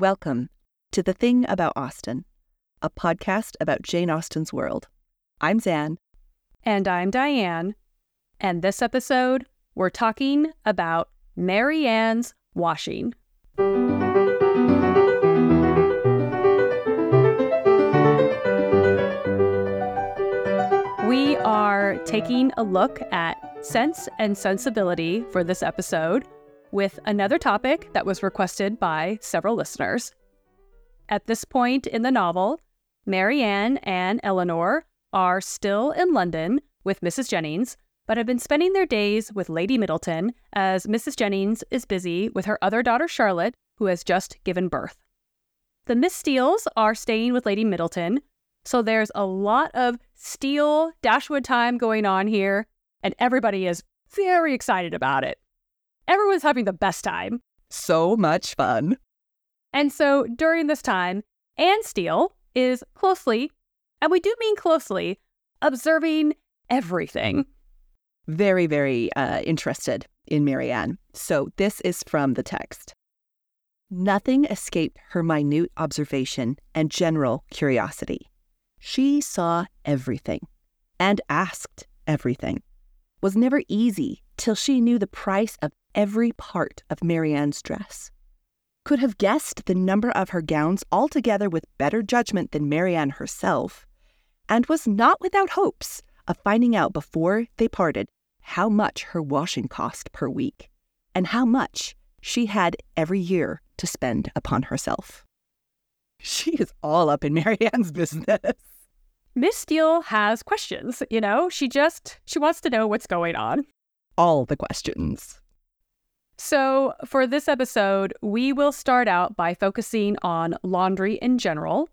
Welcome to The Thing About Austen, a podcast about Jane Austen's world. I'm Zan. And I'm Diane. And this episode, we're talking about Marianne's washing. We are taking a look at sense and sensibility for this episode with another topic that was requested by several listeners. At this point in the novel, Marianne and Elinor are still in London with Mrs. Jennings, but have been spending their days with Lady Middleton as Mrs. Jennings is busy with her other daughter Charlotte, who has just given birth. The Miss Steeles are staying with Lady Middleton, so there's a lot of Steele Dashwood time going on here, and everybody is very excited about it. Everyone's having the best time. So much fun. And so during this time, Anne Steele is closely, and we do mean closely, observing everything. Very, very uh, interested in Marianne. So this is from the text. Nothing escaped her minute observation and general curiosity. She saw everything and asked everything. Was never easy till she knew the price of every part of Marianne's dress. Could have guessed the number of her gowns altogether with better judgment than Marianne herself, and was not without hopes of finding out before they parted how much her washing cost per week, and how much she had every year to spend upon herself. She is all up in Marianne's business. Miss Steele has questions, you know? She just she wants to know what's going on. All the questions. So, for this episode, we will start out by focusing on laundry in general.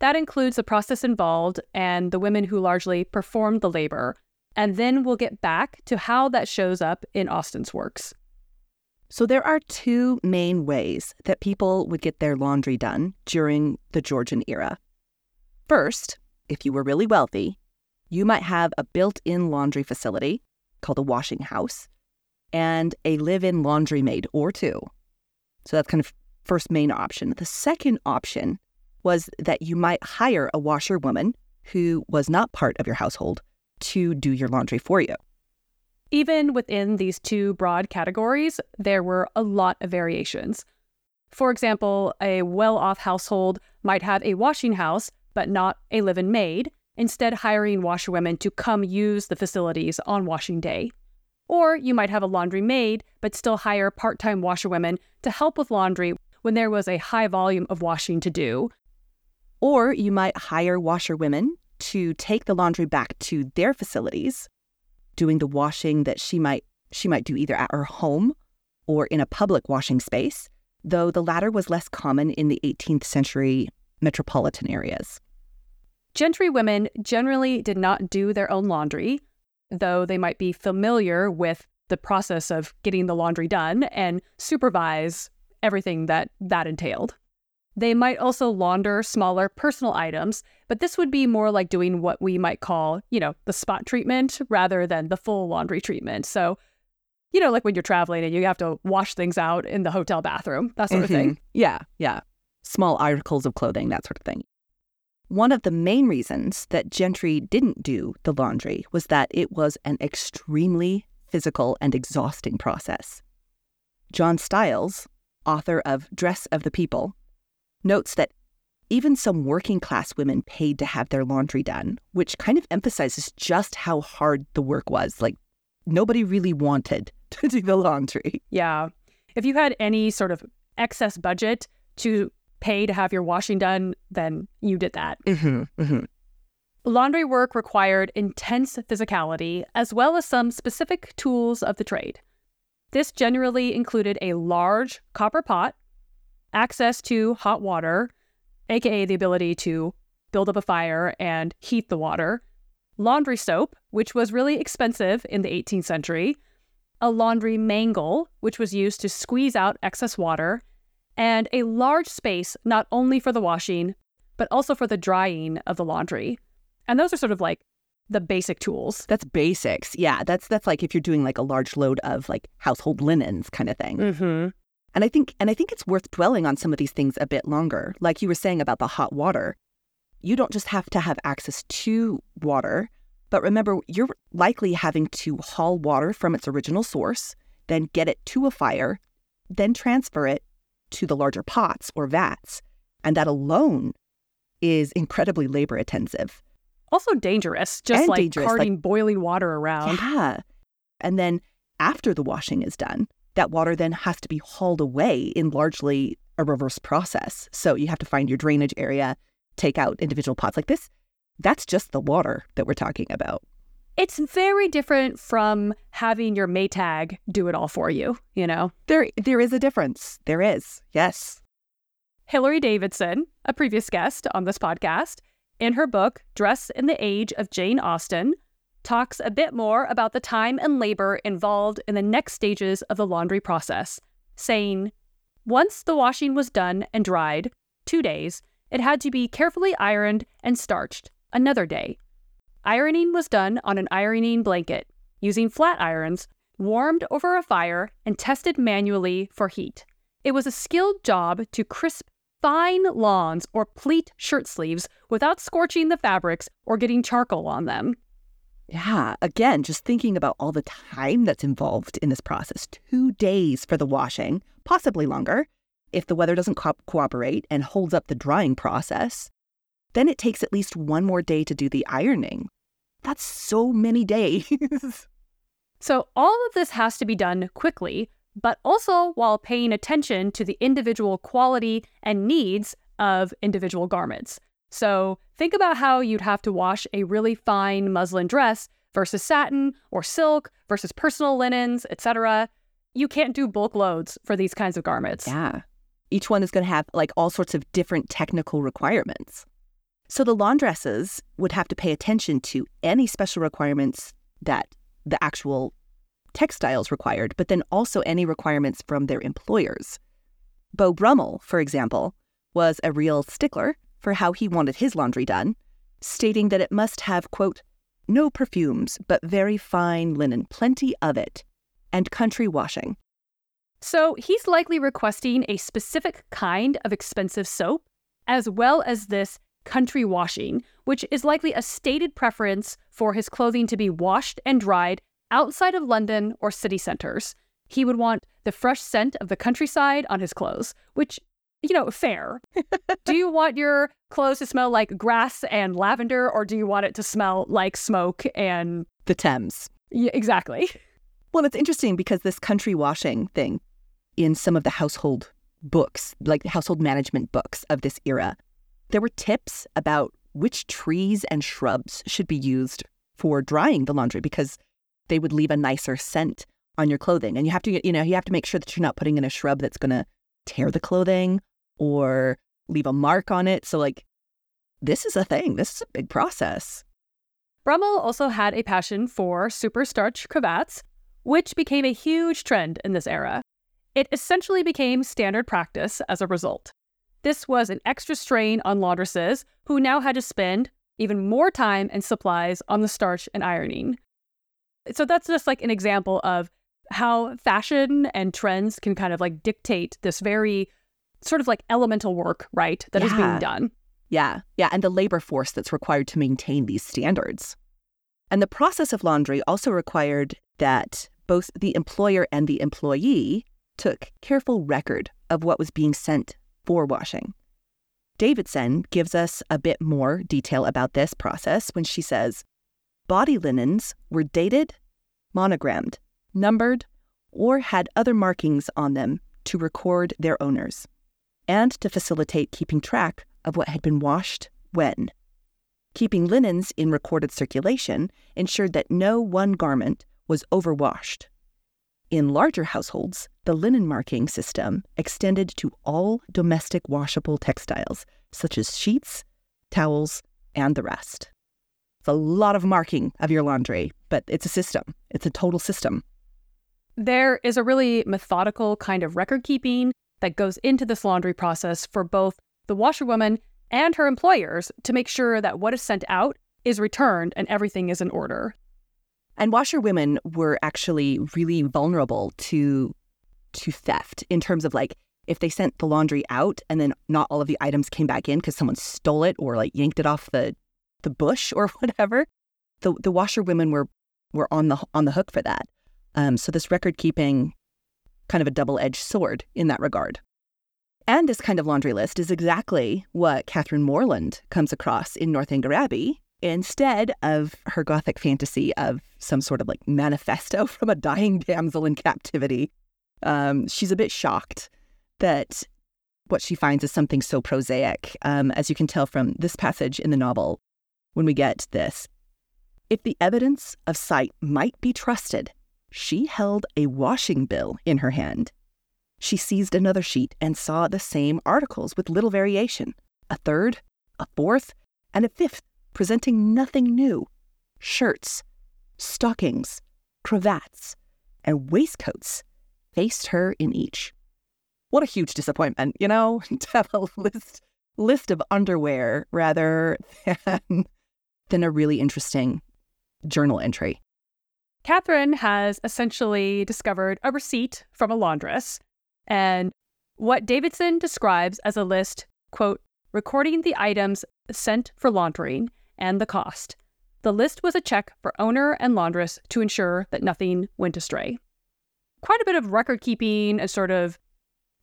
That includes the process involved and the women who largely performed the labor. And then we'll get back to how that shows up in Austen's works. So, there are two main ways that people would get their laundry done during the Georgian era. First, if you were really wealthy, you might have a built in laundry facility called a washing house and a live in laundry maid or two. So that's kind of first main option. The second option was that you might hire a washerwoman who was not part of your household to do your laundry for you. Even within these two broad categories, there were a lot of variations. For example, a well off household might have a washing house, but not a live in maid, instead, hiring washerwomen to come use the facilities on washing day. Or you might have a laundry maid, but still hire part time washerwomen to help with laundry when there was a high volume of washing to do. Or you might hire washerwomen to take the laundry back to their facilities, doing the washing that she might she might do either at her home or in a public washing space, though the latter was less common in the 18th century metropolitan areas. Gentry women generally did not do their own laundry, though they might be familiar with the process of getting the laundry done and supervise everything that that entailed. They might also launder smaller personal items, but this would be more like doing what we might call, you know, the spot treatment rather than the full laundry treatment. So, you know, like when you're traveling and you have to wash things out in the hotel bathroom, that sort mm-hmm. of thing. Yeah, yeah. Small articles of clothing, that sort of thing. One of the main reasons that Gentry didn't do the laundry was that it was an extremely physical and exhausting process. John Styles, author of Dress of the People, notes that even some working class women paid to have their laundry done, which kind of emphasizes just how hard the work was. Like, nobody really wanted to do the laundry. Yeah. If you had any sort of excess budget to pay to have your washing done, then you did that. Mm-hmm, mm-hmm. Laundry work required intense physicality as well as some specific tools of the trade. This generally included a large copper pot, access to hot water, aka the ability to build up a fire and heat the water, laundry soap, which was really expensive in the 18th century, a laundry mangle, which was used to squeeze out excess water, and a large space not only for the washing, but also for the drying of the laundry. And those are sort of like the basic tools. That's basics. Yeah, that's that's like if you're doing like a large load of like household linens kind of thing. Mm-hmm. And I think and I think it's worth dwelling on some of these things a bit longer. Like you were saying about the hot water. You don't just have to have access to water, but remember you're likely having to haul water from its original source, then get it to a fire, then transfer it to the larger pots or vats. And that alone is incredibly labor intensive. Also dangerous, just And like dangerous, carting like- boiling water around. Yeah. And then after the washing is done, that water then has to be hauled away in largely a reverse process. So you have to find your drainage area, take out individual pots like this. That's just the water that we're talking about. It's very different from having your Maytag do it all for you, you know? There there is a difference. There is. Yes. Hilary Davidson, a previous guest on this podcast, in her book, Dress in the Age of Jane Austen, talks a bit more about the time and labor involved in the next stages of the laundry process, saying, Once the washing was done and dried, two days, it had to be carefully ironed and starched, another day. Ironing was done on an ironing blanket, using flat irons, warmed over a fire, and tested manually for heat. It was a skilled job to crisp fine lawns or pleat shirt sleeves without scorching the fabrics or getting charcoal on them. Yeah. Again, just thinking about all the time that's involved in this process. Two days for the washing, possibly longer, if the weather doesn't co- cooperate and holds up the drying process. Then it takes at least one more day to do the ironing. That's so many days. So, all of this has to be done quickly, but also while paying attention to the individual quality and needs of individual garments. So, think about how you'd have to wash a really fine muslin dress versus satin or silk versus personal linens, etc. You can't do bulk loads for these kinds of garments. Yeah. Each one is going to have like all sorts of different technical requirements. So the laundresses would have to pay attention to any special requirements that the actual textiles required, but then also any requirements from their employers. Beau Brummell, for example, was a real stickler for how he wanted his laundry done, stating that it must have, quote, no perfumes, but very fine linen, plenty of it, and country washing. So he's likely requesting a specific kind of expensive soap, as well as this country washing, which is likely a stated preference for his clothing to be washed and dried outside of London or city centers. He would want the fresh scent of the countryside on his clothes, which, you know, fair. do you want your clothes to smell like grass and lavender, or do you want it to smell like smoke and. The Thames. Yeah, exactly. Well, it's interesting because this country washing thing in some of the household books, like household management books of this era, there were tips about which trees and shrubs should be used for drying the laundry because they would leave a nicer scent on your clothing. And you have to, you know, you have to make sure that you're not putting in a shrub that's going to tear the clothing or leave a mark on it. So, like, this is a thing. This is a big process. Brummell also had a passion for super starch cravats, which became a huge trend in this era. It essentially became standard practice as a result. This was an extra strain on laundresses who now had to spend even more time and supplies on the starch and ironing. So that's just like an example of how fashion and trends can kind of like dictate this very sort of like elemental work, right, that is Yeah. being done. Yeah, yeah, and the labor force that's required to maintain these standards. And the process of laundry also required that both the employer and the employee took careful record of what was being sent for washing. Davidson gives us a bit more detail about this process when she says body linens were dated, monogrammed, numbered, or had other markings on them to record their owners and to facilitate keeping track of what had been washed when. Keeping linens in recorded circulation ensured that no one garment was overwashed. In larger households, the linen marking system extended to all domestic washable textiles, such as sheets, towels, and the rest. It's a lot of marking of your laundry, but it's a system. It's a total system. There is a really methodical kind of record keeping that goes into this laundry process for both the washerwoman and her employers to make sure that what is sent out is returned and everything is in order. And washerwomen were actually really vulnerable to to theft in terms of like if they sent the laundry out and then not all of the items came back in because someone stole it or like yanked it off the the bush or whatever, the the washerwomen were were on the on the hook for that. Um, so this record keeping kind of a double edged sword in that regard. And this kind of laundry list is exactly what Catherine Morland comes across in Northanger Abbey instead of her Gothic fantasy of some sort of like manifesto from a dying damsel in captivity. Um, she's a bit shocked that what she finds is something so prosaic, um, as you can tell from this passage in the novel when we get this. If the evidence of sight might be trusted, she held a washing bill in her hand. She seized another sheet and saw the same articles with little variation a third, a fourth, and a fifth, presenting nothing new shirts, stockings, cravats, and waistcoats faced her in each. What a huge disappointment, you know, to have a list list of underwear rather than than a really interesting journal entry. Catherine has essentially discovered a receipt from a laundress and what Davidson describes as a list, quote, recording the items sent for laundering and the cost. The list was a check for owner and laundress to ensure that nothing went astray. Quite a bit of record keeping and sort of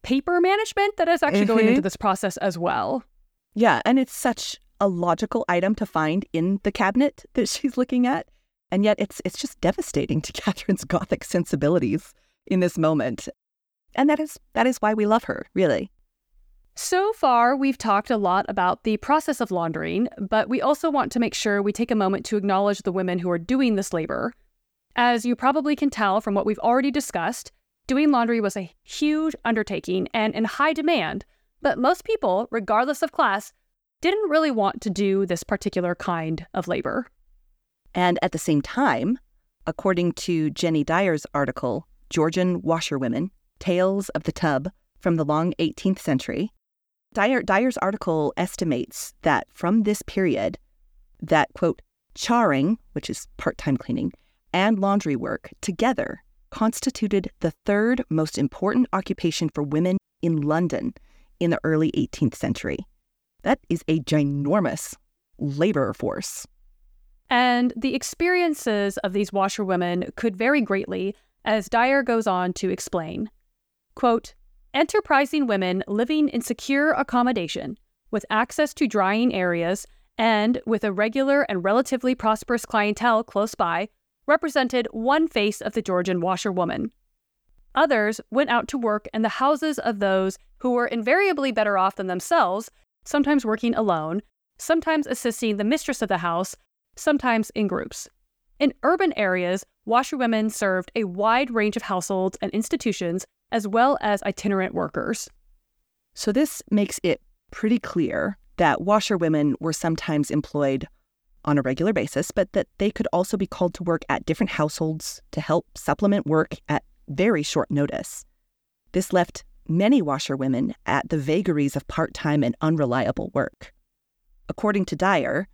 paper management that is actually mm-hmm. going into this process as well. Yeah, and it's such a logical item to find in the cabinet that she's looking at. And yet it's it's just devastating to Catherine's gothic sensibilities in this moment. And that is that is why we love her, really. So far, we've talked a lot about the process of laundering, but we also want to make sure we take a moment to acknowledge the women who are doing this labor. As you probably can tell from what we've already discussed, doing laundry was a huge undertaking and in high demand, but most people, regardless of class, didn't really want to do this particular kind of labor. And at the same time, according to Jenny Dyer's article, Georgian Washerwomen Tales of the Tub from the Long 18th Century, Dyer, Dyer's article estimates that from this period, that, quote, charring, which is part time cleaning, and laundry work together constituted the third most important occupation for women in London in the early 18th century. That is a ginormous labor force. And the experiences of these washerwomen could vary greatly, as Dyer goes on to explain. Quote, enterprising women living in secure accommodation, with access to drying areas, and with a regular and relatively prosperous clientele close by, represented one face of the Georgian washerwoman. Others went out to work in the houses of those who were invariably better off than themselves, sometimes working alone, sometimes assisting the mistress of the house, sometimes in groups. In urban areas, washerwomen served a wide range of households and institutions, as well as itinerant workers. So, this makes it pretty clear that washerwomen were sometimes employed on a regular basis, but that they could also be called to work at different households to help supplement work at very short notice. This left many washerwomen at the vagaries of part time and unreliable work. According to Dyer,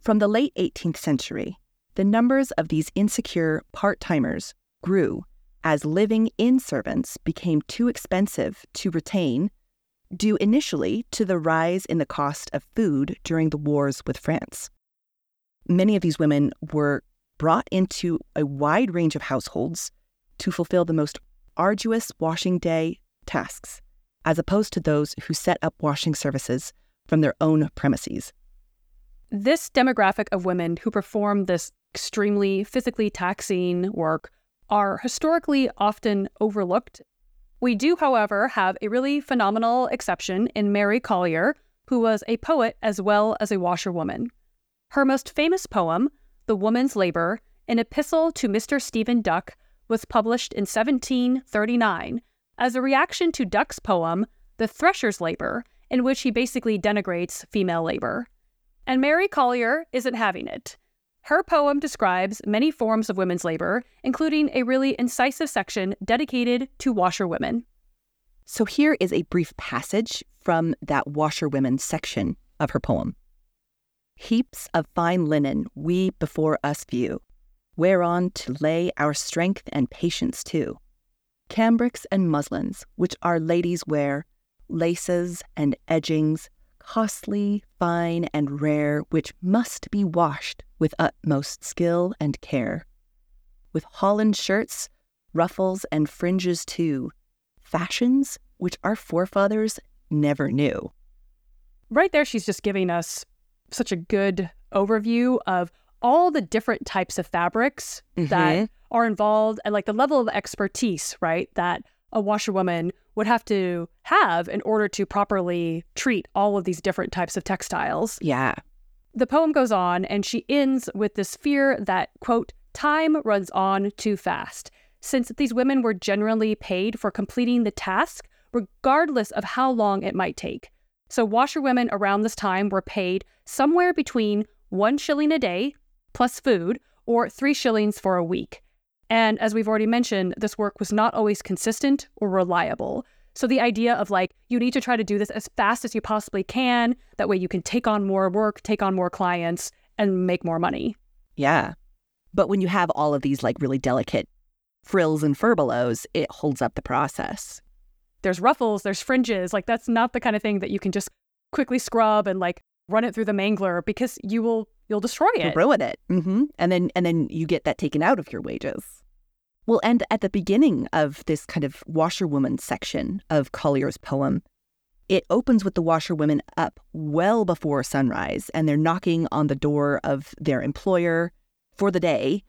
from the late 18th century, the numbers of these insecure part timers grew as living in servants became too expensive to retain, due initially to the rise in the cost of food during the wars with France. Many of these women were brought into a wide range of households to fulfill the most arduous washing day tasks, as opposed to those who set up washing services from their own premises. This demographic of women who perform this extremely physically taxing work are historically often overlooked. We do, however, have a really phenomenal exception in Mary Collier, who was a poet as well as a washerwoman. Her most famous poem, The Woman's Labor, an epistle to Mr. Stephen Duck, was published in 1739 as a reaction to Duck's poem, The Thresher's Labor, in which he basically denigrates female labor. And Mary Collier isn't having it. Her poem describes many forms of women's labor, including a really incisive section dedicated to washerwomen. So here is a brief passage from that washerwomen section of her poem. Heaps of fine linen we before us view, whereon to lay our strength and patience too. cambrics and muslins, which our ladies wear, laces and edgings, costly, fine, and rare, which must be washed with utmost skill and care. With holland shirts, ruffles, and fringes too, fashions which our forefathers never knew. Right there, she's just giving us such a good overview of all the different types of fabrics Mm-hmm. that are involved and like the level of expertise, right, that a washerwoman would have to have in order to properly treat all of these different types of textiles. Yeah. The poem goes on and she ends with this fear that, quote, time runs on too fast, since these women were generally paid for completing the task, regardless of how long it might take. So, washerwomen around this time were paid somewhere between one shilling a day plus food or three shillings for a week. And as we've already mentioned, this work was not always consistent or reliable. So the idea of like, you need to try to do this as fast as you possibly can. That way you can take on more work, take on more clients, and make more money. Yeah. But when you have all of these like really delicate frills and furbelows, it holds up the process. There's ruffles, there's fringes. Like, that's not the kind of thing that you can just quickly scrub and like run it through the mangler because you will you'll destroy it. ruin it. hmm And then and then you get that taken out of your wages. Well, and at the beginning of this kind of washerwoman section of Collier's poem, it opens with the washerwomen up well before sunrise, and they're knocking on the door of their employer for the day,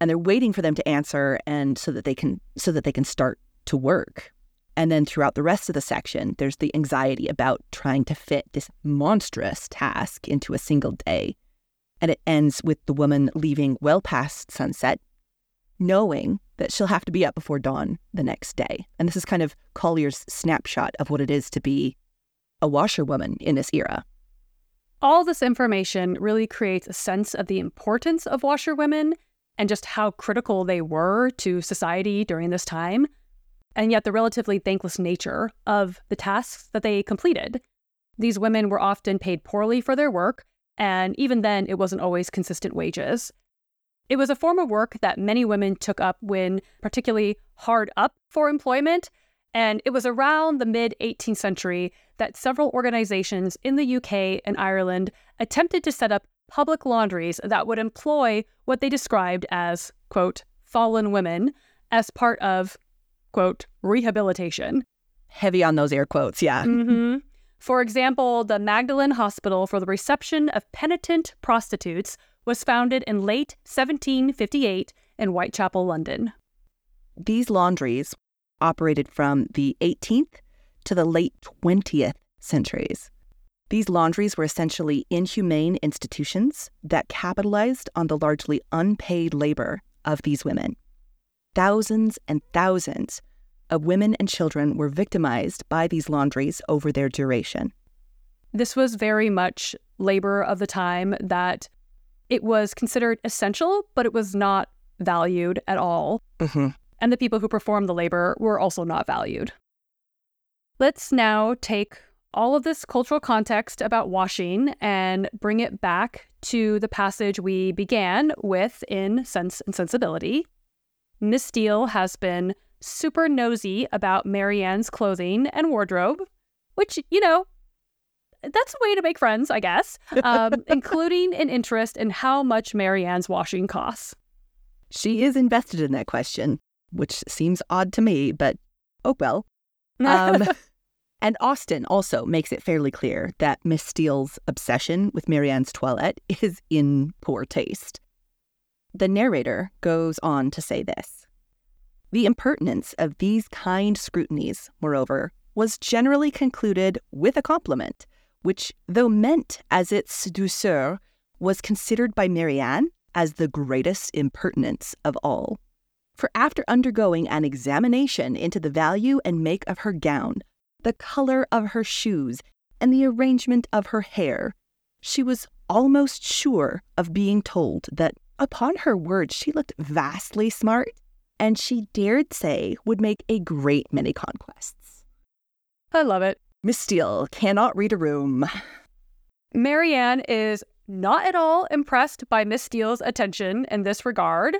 and they're waiting for them to answer, and so that they can so that they can start to work. And then throughout the rest of the section, there's the anxiety about trying to fit this monstrous task into a single day. And it ends with the woman leaving well past sunset, knowing that she'll have to be up before dawn the next day. And this is kind of Collier's snapshot of what it is to be a washerwoman in this era. All this information really creates a sense of the importance of washerwomen and just how critical they were to society during this time, and yet the relatively thankless nature of the tasks that they completed. These women were often paid poorly for their work, and even then, it wasn't always consistent wages. It was a form of work that many women took up when particularly hard up for employment, and it was around the mid 18th century that several organizations in the UK and Ireland attempted to set up public laundries that would employ what they described as, quote, fallen women as part of, quote, rehabilitation. Heavy on those air quotes, yeah. hmm For example, the Magdalen Hospital for the Reception of Penitent Prostitutes was founded in late 1758 in Whitechapel, London. These laundries operated from the 18th to the late 20th centuries. These laundries were essentially inhumane institutions that capitalized on the largely unpaid labor of these women. Thousands and thousands of women and children were victimized by these laundries over their duration. This was very much labor of the time that it was considered essential, but it was not valued at all. Mm-hmm. And the people who performed the labor were also not valued. Let's now take all of this cultural context about washing and bring it back to the passage we began with in Sense and Sensibility. Miss Steele has been super nosy about Marianne's clothing and wardrobe, which, you know, that's a way to make friends, I guess, um, including an interest in how much Marianne's washing costs. She is invested in that question, which seems odd to me, but oh well. Um, and Austen also makes it fairly clear that Miss Steele's obsession with Marianne's toilette is in poor taste. The narrator goes on to say this The impertinence of these kind scrutinies, moreover, was generally concluded with a compliment, which, though meant as its douceur, was considered by Marianne as the greatest impertinence of all. For after undergoing an examination into the value and make of her gown, the color of her shoes, and the arrangement of her hair, she was almost sure of being told that upon her word she looked vastly smart, and she dared say would make a great many conquests. I love it. Miss Steele cannot read a room. Marianne is not at all impressed by Miss Steele's attention in this regard.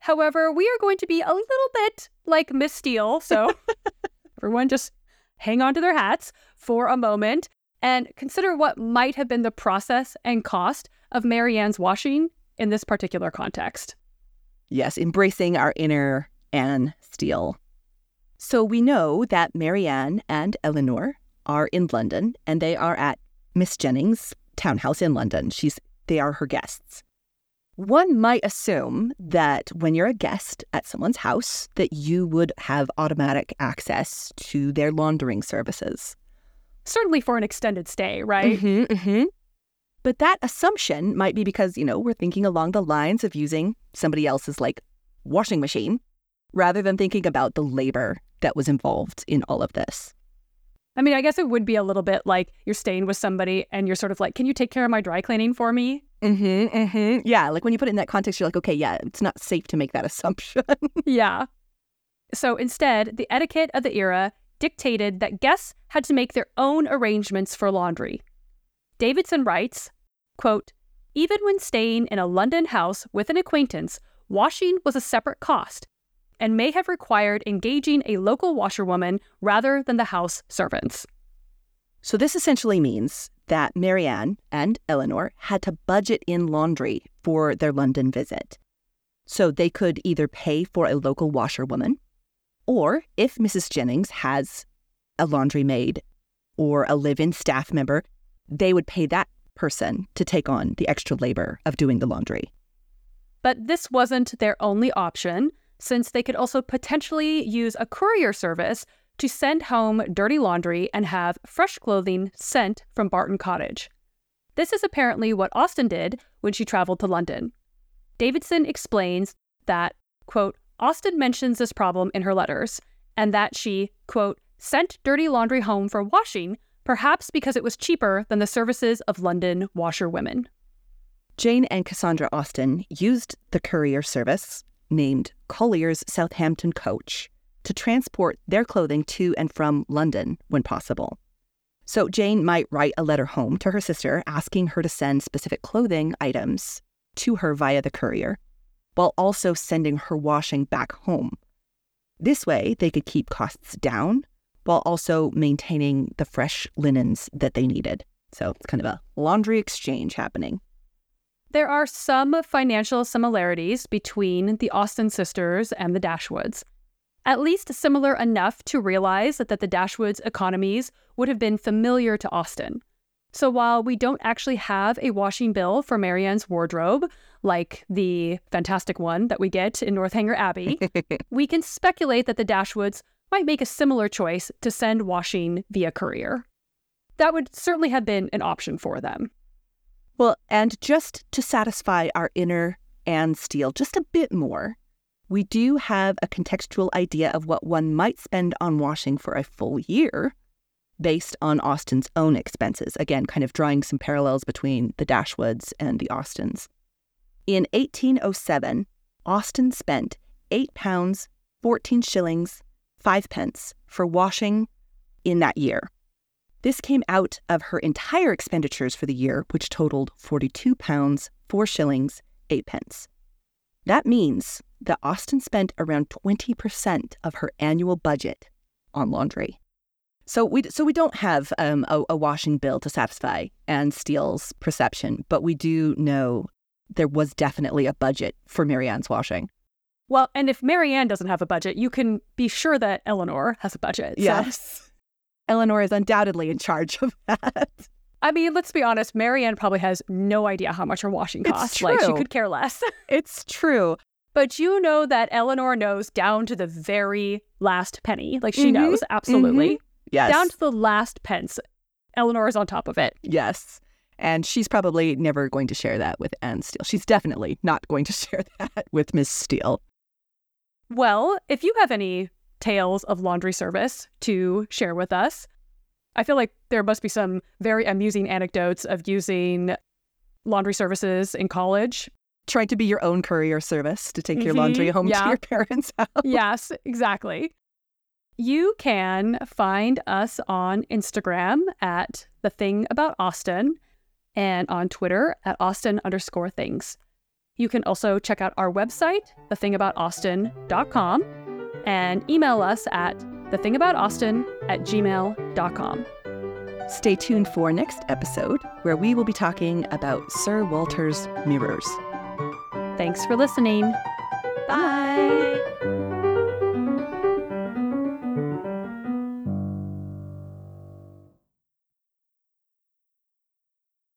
However, we are going to be a little bit like Miss Steele. So everyone just hang on to their hats for a moment and consider what might have been the process and cost of Marianne's washing in this particular context. Yes, embracing our inner Anne Steele. So we know that Marianne and Elinor are in London and they are at Miss Jennings' townhouse in London. She's they are her guests. One might assume that when you're a guest at someone's house that you would have automatic access to their laundering services. Certainly for an extended stay, right? Mm-hmm, mm-hmm. But that assumption might be because, you know, we're thinking along the lines of using somebody else's like washing machine rather than thinking about the labor that was involved in all of this. I mean, I guess it would be a little bit like you're staying with somebody and you're sort of like, can you take care of my dry cleaning for me? Mm-hmm, mm-hmm. Yeah, like when you put it in that context, you're like, okay, yeah, it's not safe to make that assumption. yeah. So instead, the etiquette of the era dictated that guests had to make their own arrangements for laundry. Davidson writes, quote, even when staying in a London house with an acquaintance, washing was a separate cost and may have required engaging a local washerwoman rather than the house servants. So, this essentially means that Marianne and Elinor had to budget in laundry for their London visit. So, they could either pay for a local washerwoman, or if Mrs. Jennings has a laundry maid or a live in staff member, they would pay that person to take on the extra labor of doing the laundry. But this wasn't their only option since they could also potentially use a courier service to send home dirty laundry and have fresh clothing sent from Barton Cottage. This is apparently what Austen did when she traveled to London. Davidson explains that, quote, Austen mentions this problem in her letters, and that she, quote, sent dirty laundry home for washing, perhaps because it was cheaper than the services of London washerwomen. Jane and Cassandra Austen used the courier service named Collier's Southampton Coach to transport their clothing to and from London when possible. So Jane might write a letter home to her sister asking her to send specific clothing items to her via the courier, while also sending her washing back home. This way, they could keep costs down while also maintaining the fresh linens that they needed. So it's kind of a laundry exchange happening. There are some financial similarities between the Austen sisters and the Dashwoods, at least similar enough to realize that, that the Dashwoods' economies would have been familiar to Austen. So while we don't actually have a washing bill for Marianne's wardrobe, like the fantastic one that we get in Northanger Abbey, we can speculate that the Dashwoods might make a similar choice to send washing via courier. That would certainly have been an option for them. Well, and just to satisfy our inner Anne Steele just a bit more, we do have a contextual idea of what one might spend on washing for a full year based on Austen's own expenses. Again, kind of drawing some parallels between the Dashwoods and the Austens. In 1807, Austen spent £8, 14 shillings, 5 pence for washing in that year. This came out of her entire expenditures for the year, which totaled £42, 4 shillings, 8 pence. That means that Austen spent around 20% of her annual budget on laundry. So we so we don't have um, a, a, washing bill to satisfy Anne Steele's perception, but we do know there was definitely a budget for Marianne's washing. Well, and if Marianne doesn't have a budget, you can be sure that Elinor has a budget. So. Yes. Elinor is undoubtedly in charge of that. I mean, let's be honest, Marianne probably has no idea how much her washing costs. Like, she could care less. it's true. But you know that Elinor knows down to the very last penny. Like, she mm-hmm. knows, absolutely. Mm-hmm. Yes. Down to the last pence. Elinor is on top of it. Yes. And she's probably never going to share that with Anne Steele. She's definitely not going to share that with Miss Steele. Well, if you have any tales of laundry service to share with us. I feel like there must be some very amusing anecdotes of using laundry services in college. Trying to be your own courier service to take mm-hmm. your laundry home yeah. to your parents' house. Yes, exactly. You can find us on Instagram at the thing about Austen and on Twitter at Austen underscore things. You can also check out our website, thethingaboutausten.com, and email us at thethingaboutausten at gmail.com. Stay tuned for next episode, where we will be talking about Sir Walter's mirrors. Thanks for listening. Bye.